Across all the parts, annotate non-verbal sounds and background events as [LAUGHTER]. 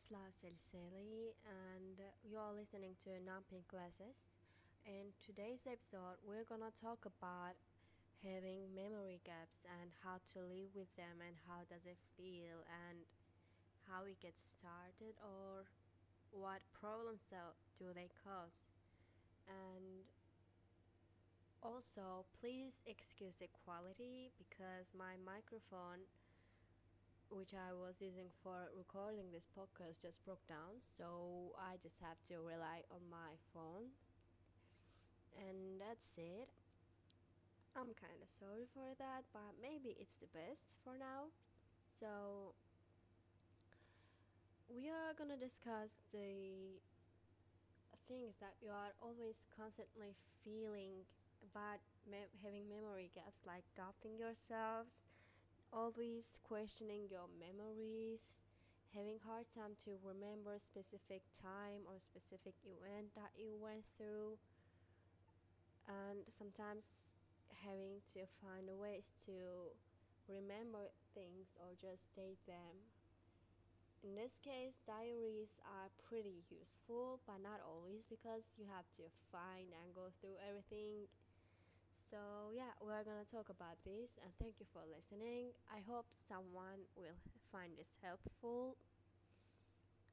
it's La Selseli, and you're listening to Namping Classes. In today's episode, we're gonna talk about having memory gaps and how to live with them, and how does it feel, and how we get started, or what problems do they cause. And also, please excuse the quality because my microphone which I was using for recording this podcast just broke down, so I just have to rely on my phone. And that's it. I'm kind of sorry for that, but maybe it's the best for now. So, we are gonna discuss the things that you are always constantly feeling about me- having memory gaps, like doubting yourselves, always questioning your memories, having hard time to remember specific time or specific event that you went through, and sometimes having to find ways to remember things or just state them. In this case, diaries are pretty useful, but not always because you have to find and go through everything so, yeah, we're gonna talk about this and thank you for listening. I hope someone will find this helpful.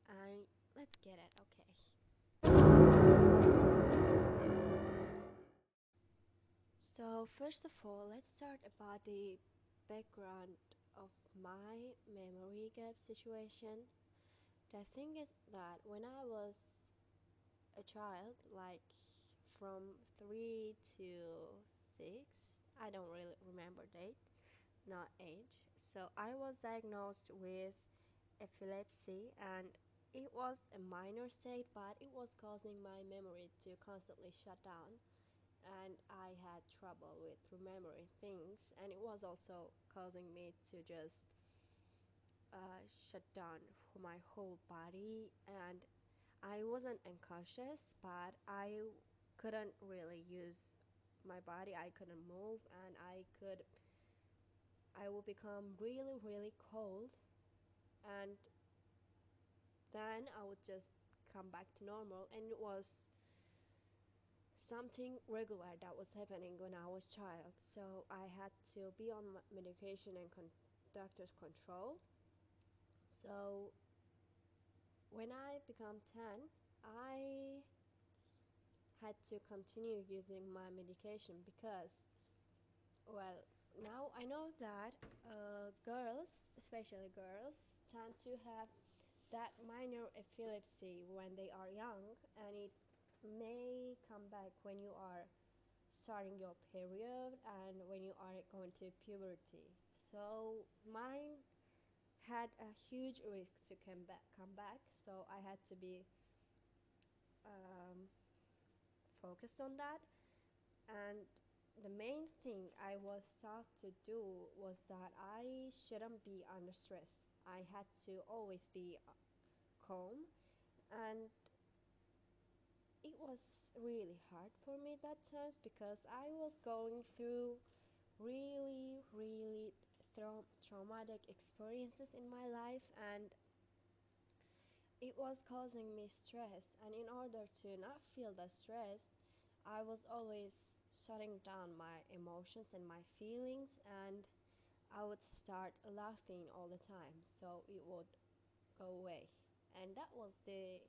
And let's get it, okay. So, first of all, let's start about the background of my memory gap situation. The thing is that when I was a child, like from 3 to 6, I don't really remember date, not age. So I was diagnosed with epilepsy and it was a minor state, but it was causing my memory to constantly shut down and I had trouble with remembering things. And it was also causing me to just uh, shut down my whole body. And I wasn't unconscious, but I couldn't really use my body. I couldn't move, and I could. I would become really, really cold, and then I would just come back to normal. And it was something regular that was happening when I was child. So I had to be on medication and con- doctor's control. So when I become 10, I had to continue using my medication because, well, now I know that uh, girls, especially girls, tend to have that minor epilepsy when they are young, and it may come back when you are starting your period and when you are going to puberty. So mine had a huge risk to come back, come back. So I had to be um, focused on that. And the main thing I was taught to do was that I shouldn't be under stress. I had to always be calm, and it was really hard for me that times because I was going through really, really tra- traumatic experiences in my life, and it was causing me stress. And in order to not feel the stress, I was always shutting down my emotions and my feelings, and I would start laughing all the time, so it would go away. And that was the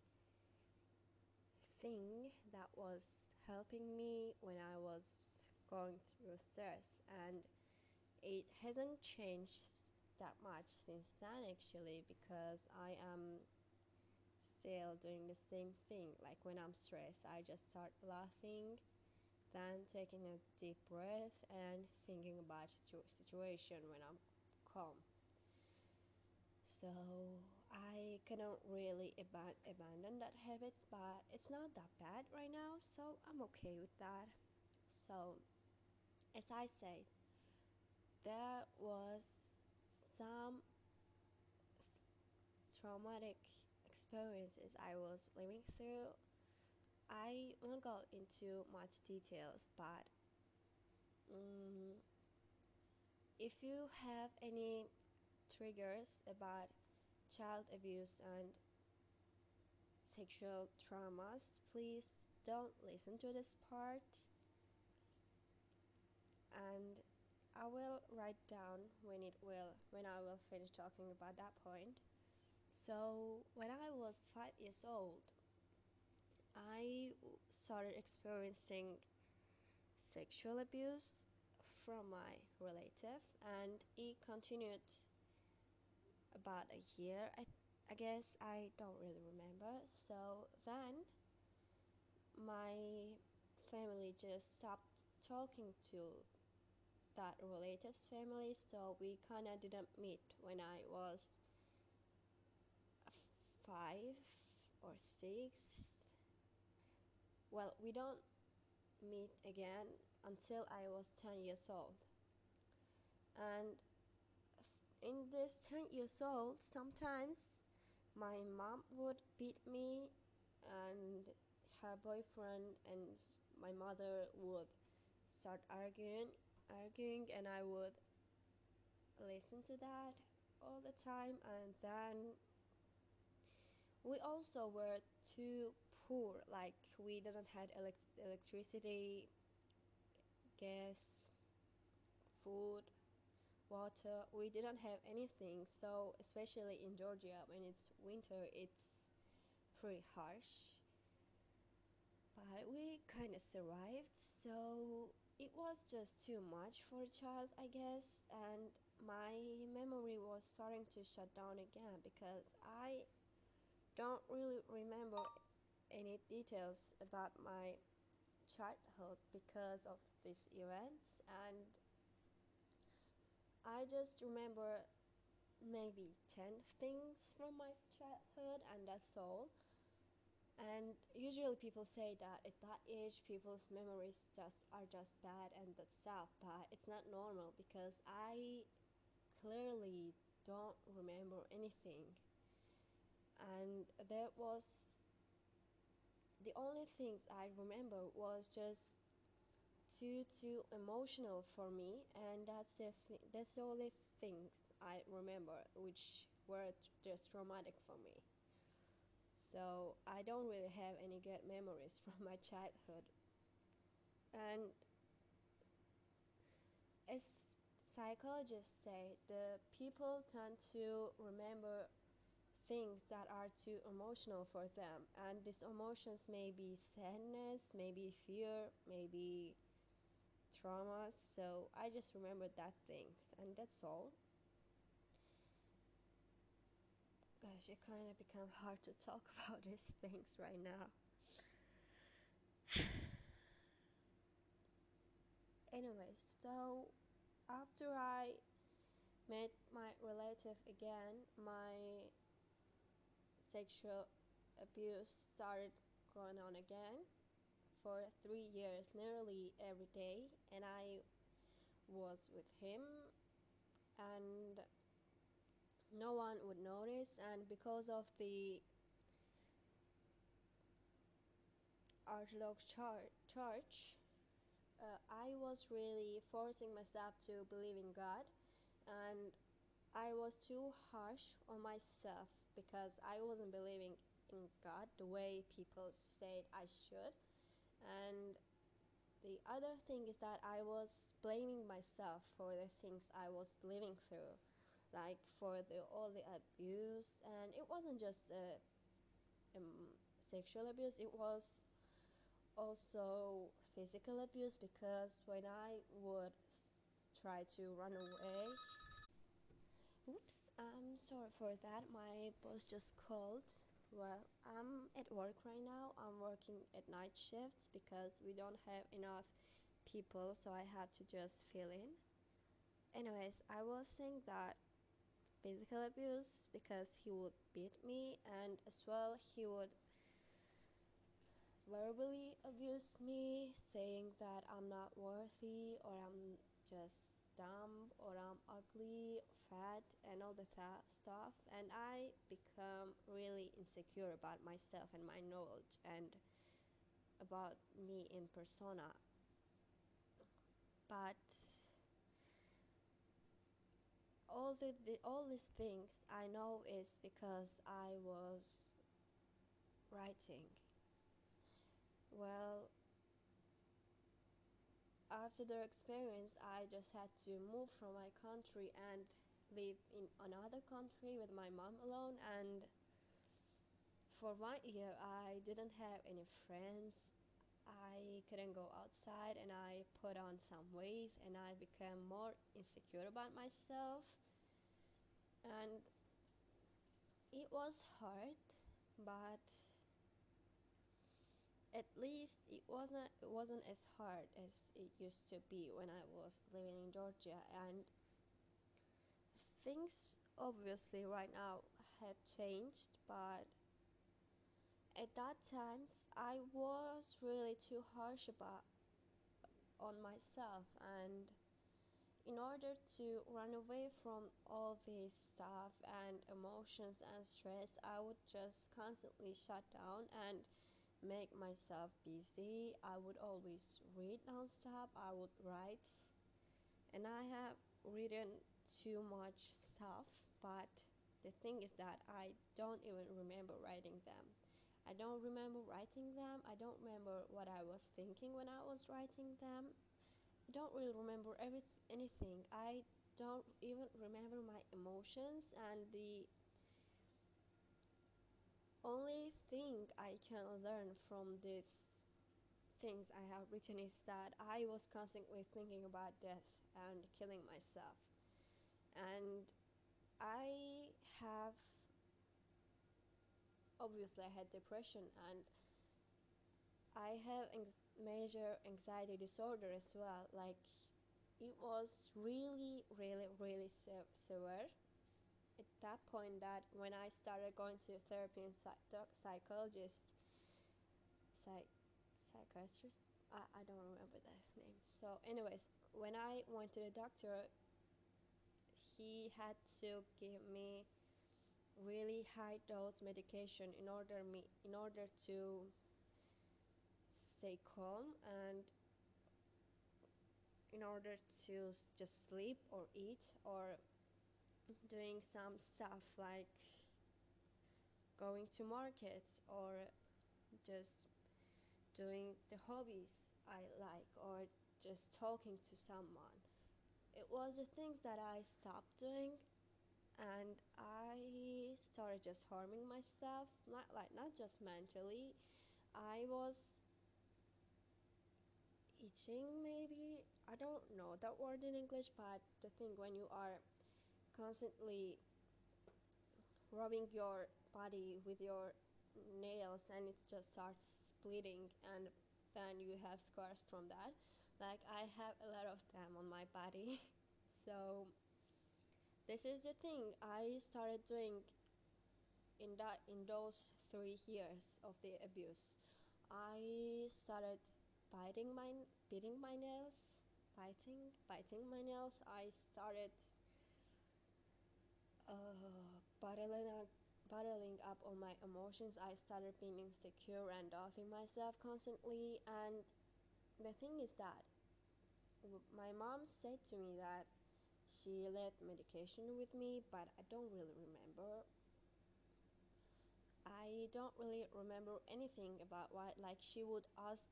thing that was helping me when I was going through stress, and it hasn't changed that much since then actually because I am still doing the same thing. Like when I'm stressed, I just start laughing then taking a deep breath and thinking about situ- situation when I'm calm. So I cannot really ab- abandon that habit, but it's not that bad right now, so I'm okay with that. So as I said, there was some traumatic experiences I was living through. I won't go into much details, but um, if you have any triggers about child abuse and sexual traumas, please don't listen to this part. And I will write down when it will when I will finish talking about that point. So when I was five years old, I started experiencing sexual abuse from my relative, and it continued about a year. I, I guess I don't really remember. So then my family just stopped talking to that relative's family, so we kind of didn't meet when I was five or six. Well, we don't meet again until I was 10 years old. And in this 10 years old, sometimes my mom would beat me, and her boyfriend and my mother would start arguing, arguing, and I would listen to that all the time. And then we also were too poor, like we didn't have elect- electricity, gas, food, water. We didn't have anything. So especially in Georgia, when it's winter, it's pretty harsh. But we kind of survived. So it was just too much for a child, I guess. And my memory was starting to shut down again because I don't really remember any details about my childhood because of these events and I just remember maybe 10 things from my childhood and that's all. And usually people say that at that age people's memories just are just bad and that's stuff but it's not normal because I clearly don't remember anything and that was the only things I remember was just too too emotional for me and that's the th- that's the only things I remember which were just traumatic for me. So I don't really have any good memories [LAUGHS] from my childhood. And as psychologists say the people tend to remember things that are too emotional for them. And these emotions may be sadness maybe fear maybe trauma. So i just remember that things and that's all. Gosh it kind of become hard to talk [LAUGHS] about these things right now. [SIGHS] Anyways so after i met my relative again my sexual abuse started going on again for three years, nearly every day, and I was with him, and no one would notice. And because of the Orthodox Church, uh, I was really forcing myself to believe in God, and I was too harsh on myself because I wasn't believing in God the way people said I should. And the other thing is that I was blaming myself for the things I was living through, like for the all the abuse, and it wasn't just uh, um, sexual abuse; it was also physical abuse because when I would try to run away Oops, I'm sorry for that. My boss just called. Well, I'm at work right now. I'm working at night shifts because we don't have enough people, so I have to just fill in. Anyways, I was saying that physical abuse because he would beat me and as well he would verbally abuse me saying that I'm not worthy or I'm just dumb or I'm ugly, fat, and all the th- stuff. And I become really insecure about myself and my knowledge and about me in persona. But all the, the all these things I know is because I was writing. Well, after the experience, I just had to move from my country and live in another country with my mom alone. And for one year, I didn't have any friends. I couldn't go outside, and I put on some weight, and I became more insecure about myself. And it was hard, but at least it wasn't it wasn't as hard as it used to be when I was living in Georgia and things obviously right now have changed but at that times I was really too harsh about on myself and in order to run away from all this stuff and emotions and stress I would just constantly shut down and make myself busy. I would always read nonstop. I would write, and I have written too much stuff, but the thing is that I don't even remember writing them. I don't remember writing them. I don't remember what I was thinking when I was writing them. I don't really remember every anything. I don't even remember my emotions and the only thing I can learn from these things I have written is that I was constantly thinking about death and killing myself. And I have obviously I had depression and I have major anxiety disorder as well. Like it was really, really, really se- severe at that point that when I started going to therapy and psych- psychologist, psych- psychiatrist, I, I don't remember that name. So, anyways, when I went to the doctor, he had to give me really high dose medication in order me in order to stay calm and in order to just sleep or eat or doing some stuff like going to market or just doing the hobbies I like or just talking to someone. It was the things that I stopped doing and I started just harming myself, not like not just mentally. I was itching maybe. I don't know that word in English, but the thing when you are constantly rubbing your body with your nails and it just starts splitting and then you have scars from that. Like i have a lot of them on my body. [LAUGHS] So this is the thing. I started doing in that in those three years of the abuse. I started biting my beating my nails biting biting my nails. I started uh, bottling up, bottling up all my emotions. I started being insecure and doubting myself constantly. And the thing is that my mom said to me that she left medication with me, but I don't really remember. I don't really remember anything about what, like, she would ask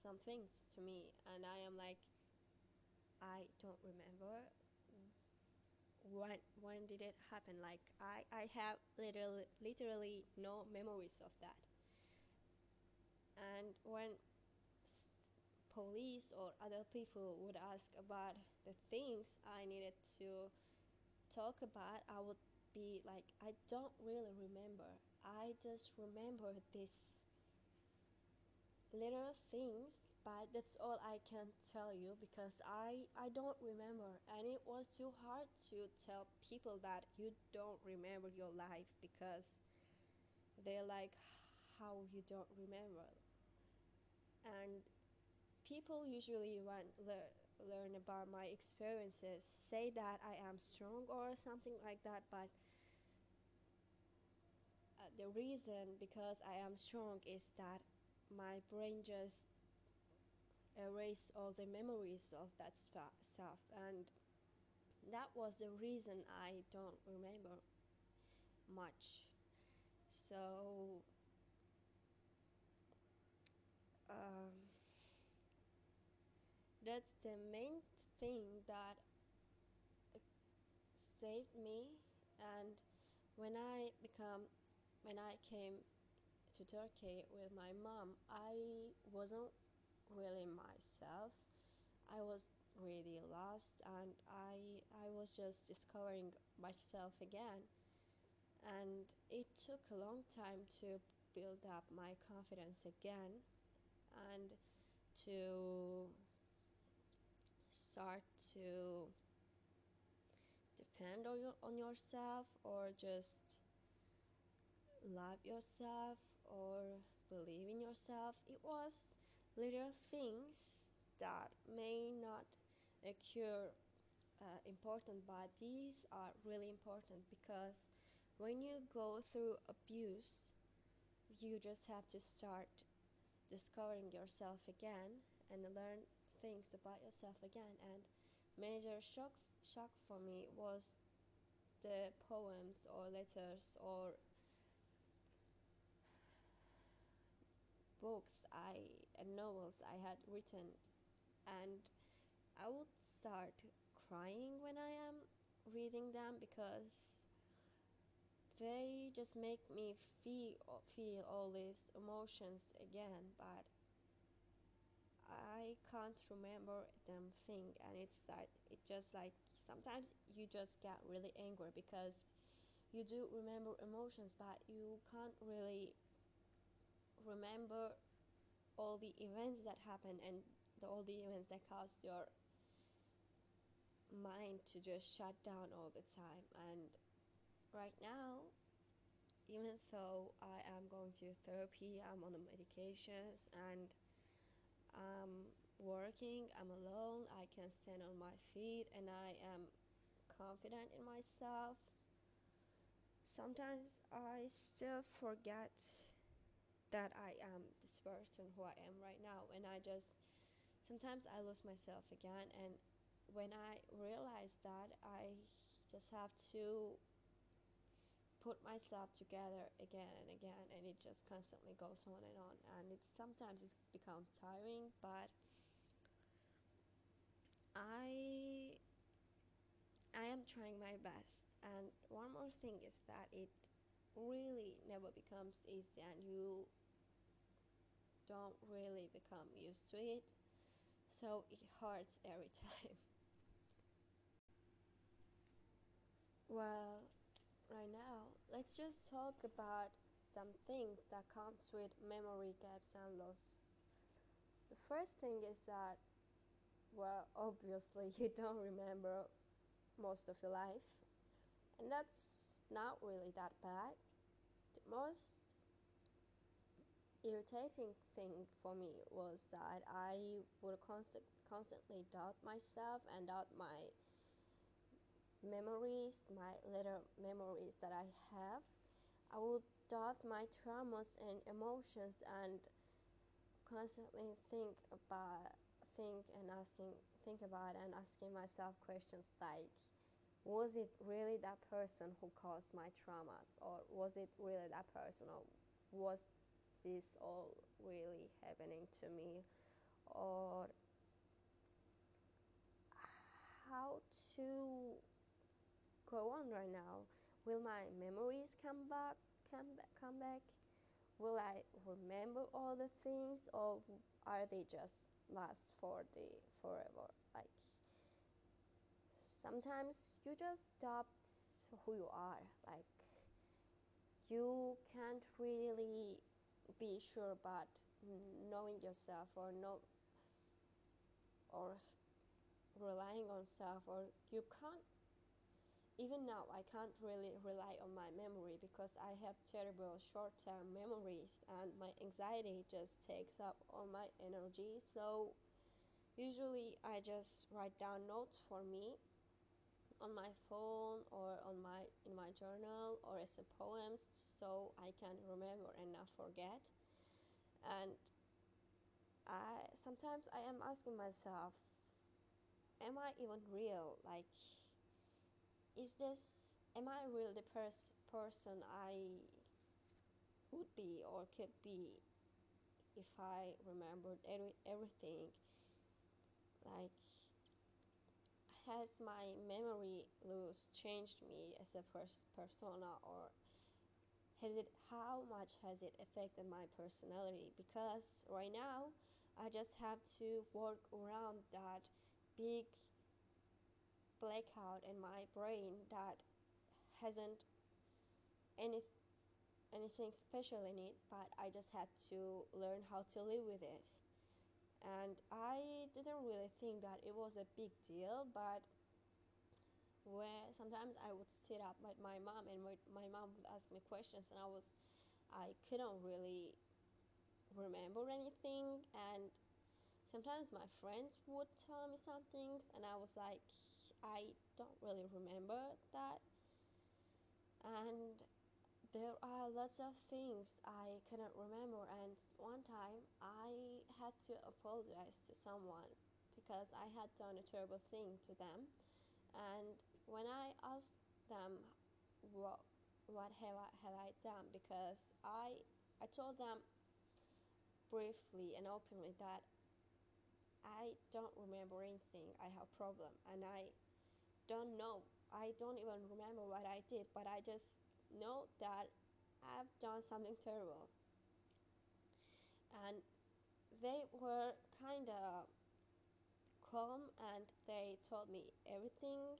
some things to me, and I am like, I don't remember when when did it happen? Like i i have literally literally no memories of that. And when police or other people would ask about the things i needed to talk about i would be like i don't really remember. I just remember these little things but that's all I can tell you because I I don't remember. And it was too hard to tell people that you don't remember your life because they're like how you don't remember? And people usually want learn learn about my experiences say that I am strong or something like that but uh, the reason because I am strong is that my brain just erased all the memories of that stuff. And that was the reason I don't remember much. So um, that's the main thing that saved me. And when I become when I came to Turkey with my mom I wasn't really myself I was really lost and I I was just discovering myself again and it took a long time to build up my confidence again and to start to depend on, your, on yourself or just love yourself or believe in yourself. It was little things that may not occur uh, important, but these are really important because when you go through abuse, you just have to start discovering yourself again and learn things about yourself again. And major shock shock for me was the poems or letters or books I and novels I had written. And I would start crying when I am reading them because they just make me feel feel all these emotions again but I can't remember them thing. And it's like it just like sometimes you just get really angry because you do remember emotions but you can't really remember all the events that happen and the, all the events that caused your mind to just shut down all the time and right now even though I am going to therapy, I'm on the medications and I'm working, I'm alone, I can stand on my feet and I am confident in myself. Sometimes I still forget that I am this person who I am right now. And I just sometimes I lose myself again. And when I realize that I just have to put myself together again and again. And it just constantly goes on and on. And it sometimes it becomes tiring but I I am trying my best. And one more thing is that it really never becomes easy and you don't really become used to it so it hurts every [LAUGHS] time well right now, let's just talk about some things that comes with memory gaps and loss. The first thing is that, well, [LAUGHS] obviously you don't remember most of your life, and that's not really that bad. The most irritating thing for me was that I would constant, constantly doubt myself and doubt my memories, my little memories that I have. I would doubt my traumas and emotions and constantly think about think and asking think about and asking myself questions like was it really that person who caused my traumas or was it really that person or was this all really happening to me or how to go on right now? Will my memories come back? Come back? Come back? Will I remember all the things, or are they just last for the forever? Sometimes you just stop who you are. Like you can't really be sure about knowing yourself or no or relying on self or you can't even now I can't really rely on my memory because I have terrible short-term memories and my anxiety just takes up all my energy. So usually I just write down notes for me on my phone or on my in my journal or as a poems so I can remember and not forget. And I sometimes I am asking myself, am I even real? Like is this am I really the pers- person I would be or could be if I remembered every, everything? like has my memory loss changed me as a first persona or has it how much has it affected my personality? Because right now i just have to work around that big blackout in my brain that hasn't any anything special in it but i just had to learn how to live with it and i didn't really think that it was a big deal but where sometimes I would sit up with my mom and my mom would ask me questions and I was I couldn't really remember anything. And sometimes my friends would tell me some things and I was like I don't really remember that. And there are lots of things I cannot remember and one time I had to apologize to someone because I had done a terrible thing to them and when I asked them what what have I, have I done because I I told them briefly and openly that I don't remember anything. I have problem and I don't know. I don't even remember what I did, but I just know that I've done something terrible. And they were kind of calm and they told me everything.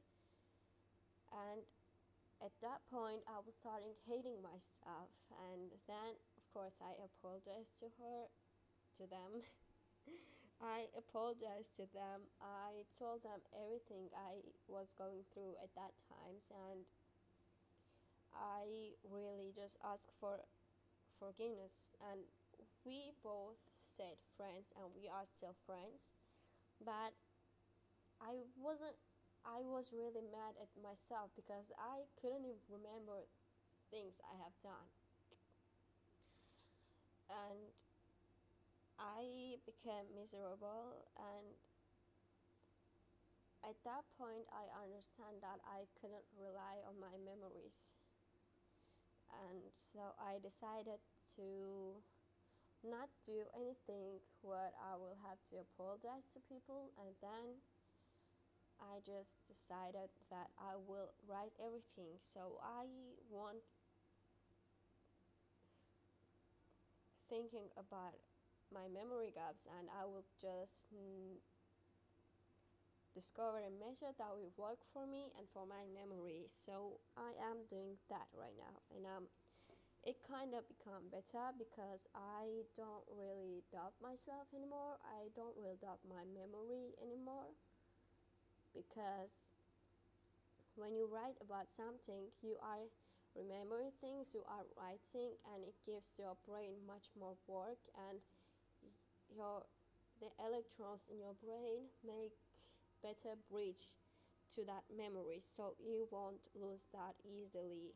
And at that point I was starting hating myself. And then of course I apologized to her to them. [LAUGHS] I apologized to them. I told them everything I was going through at that times. And I really just asked for forgiveness and we both stayed friends and we are still friends but I wasn't I was really mad at myself because I couldn't even remember things I have done. And I became miserable and at that point I understand that I couldn't rely on my memories. And so I decided to not do anything what I will have to apologize to people and then I just decided that I will write everything. So I want thinking about my memory gaps and I will just discover a method that will work for me and for my memory. So I am doing that right now and um it kind of become better because I don't really doubt myself anymore. I don't really doubt my memory anymore because when you write about something you are remembering things you are writing and it gives your brain much more work and your the electrons in your brain make better bridge to that memory so you won't lose that easily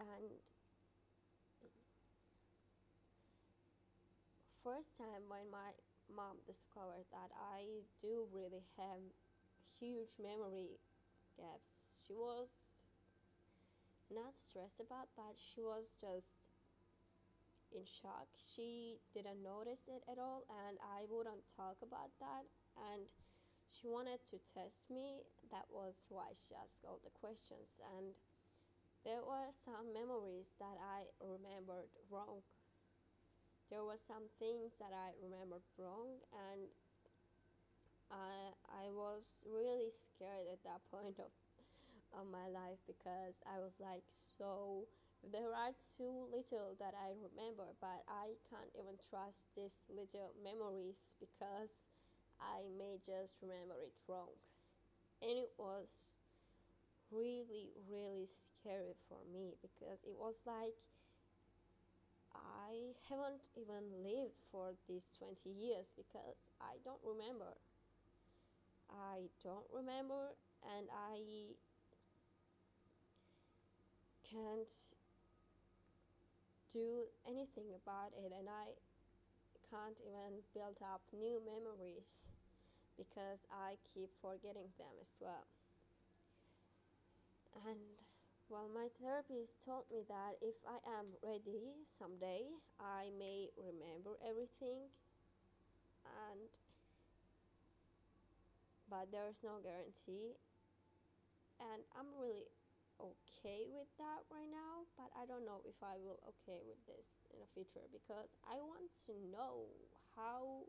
and first time when my mom discovered that I do really have huge memory gaps. She was not stressed about, but she was just in shock. She didn't notice it at all, and I wouldn't talk about that. And she wanted to test me. That was why she asked all the questions. And there were some memories that I remembered wrong there was some things that I remembered wrong and I, I was really scared at that [LAUGHS] point of, of my life because I was like so there are too little that I remember but I can't even trust these little memories because I may just remember it wrong and it was really really scary for me because it was like I haven't even lived for these 20 years because I don't remember. I don't remember and I can't do anything about it and I can't even build up new memories because I keep forgetting them as well. And well, my therapist told me that if I am ready someday, I may remember everything. And but there's no guarantee and I'm really okay with that right now but I don't know if I will okay with this in the future because I want to know how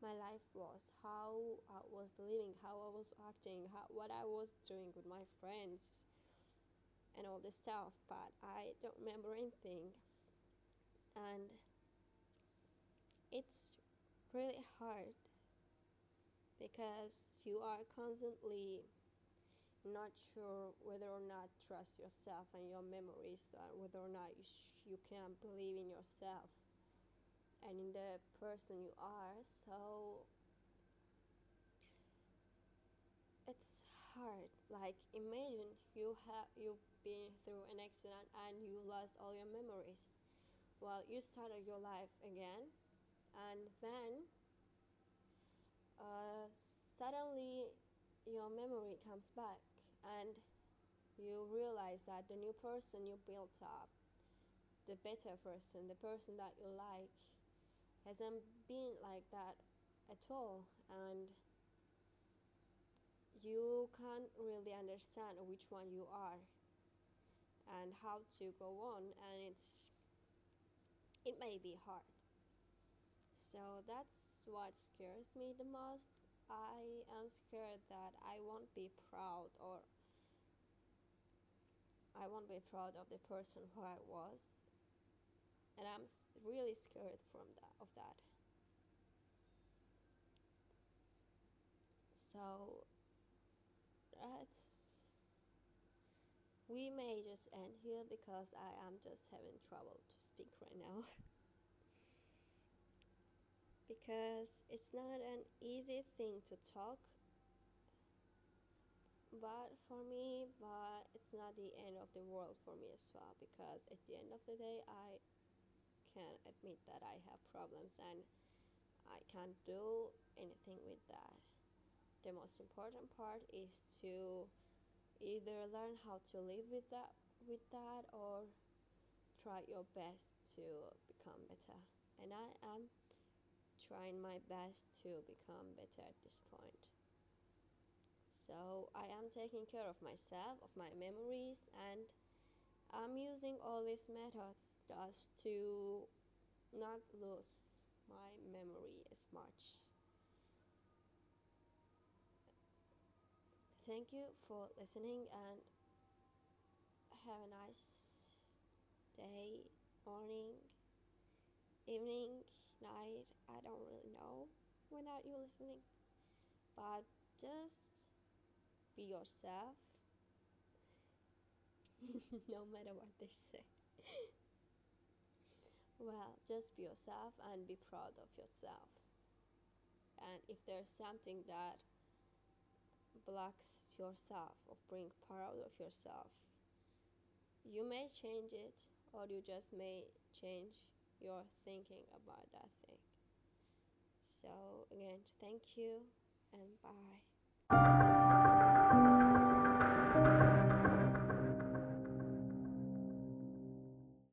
my life was how I was living how I was acting how, what I was doing with my friends and all this stuff but I don't remember anything. And it's really hard because you are constantly not sure whether or not trust yourself and your memories and whether or not you, you can believe in yourself and in the person you are. So it's hard. Like imagine you have you've been through an accident and you lost all your memories well you started your life again. And then uh, suddenly your memory comes back and you realize that the new person you built up the better person the person that you like hasn't been like that at all and you can't really understand which one you are and how to go on and it's it may be hard. So that's what scares me the most i am scared that i won't be proud or i won't be proud of the person who i was and i'm really scared from that of that so that's we may just end here because I am just having trouble to speak right now. [LAUGHS] because it's not an easy thing to talk but for me but it's not the end of the world for me as well because at the end of the day I can admit that I have problems and I can't do anything with that. The most important part is to either learn how to live with that with that or try your best to become better and i am trying my best to become better at this point. So i am taking care of myself of my memories and i'm using all these methods just to not lose my memory as much. Thank you for listening and have a nice day, morning, evening, night. I don't really know when are you listening, but just be yourself, [LAUGHS] no matter what they say. [LAUGHS] well, just be yourself and be proud of yourself. And if there's something that blocks yourself or bring proud of yourself, you may change it or you just may change your thinking about that thing. So, again, thank you and bye.